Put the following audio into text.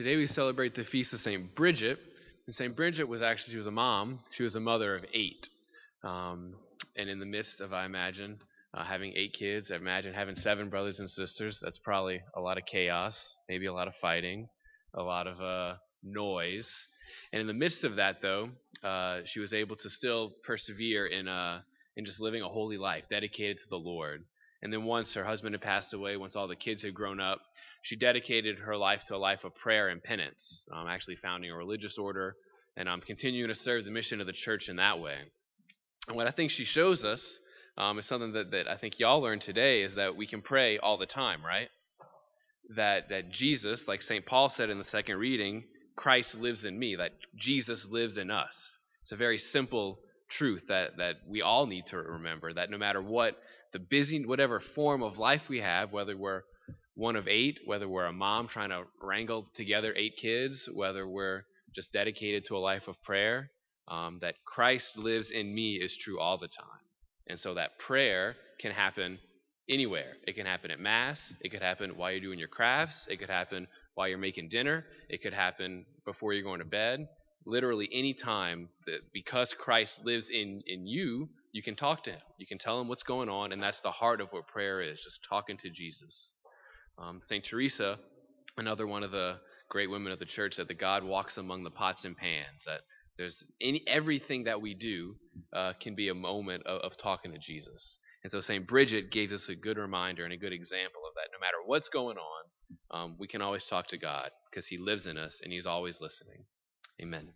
today we celebrate the feast of St. Bridget. And St. Bridget was actually, she was a mom. She was a mother of eight. Um, and in the midst of, I imagine, uh, having eight kids, I imagine having seven brothers and sisters, that's probably a lot of chaos, maybe a lot of fighting, a lot of uh, noise. And in the midst of that, though, uh, she was able to still persevere in, uh, in just living a holy life, dedicated to the Lord. And then once her husband had passed away, once all the kids had grown up, she dedicated her life to a life of prayer and penance, um, actually founding a religious order and um, continuing to serve the mission of the church in that way. And what I think she shows us um, is something that, that I think y'all learned today is that we can pray all the time, right? That, that Jesus, like St. Paul said in the second reading, Christ lives in me, that Jesus lives in us. It's a very simple truth that, that we all need to remember that no matter what the busy, whatever form of life we have, whether we're one of eight, whether we're a mom trying to wrangle together eight kids, whether we're just dedicated to a life of prayer, um, that Christ lives in me is true all the time. And so that prayer can happen anywhere. It can happen at Mass. It could happen while you're doing your crafts. It could happen while you're making dinner. It could happen before you're going to bed. Literally any time that because Christ lives in, in you, you can talk to him. You can tell him what's going on, and that's the heart of what prayer is, just talking to Jesus. Um, St. Teresa, another one of the great women of the church, said that God walks among the pots and pans, that there's any, everything that we do uh, can be a moment of, of talking to Jesus. And so St. Bridget gave us a good reminder and a good example of that. No matter what's going on, um, we can always talk to God because he lives in us and he's always listening. Amen.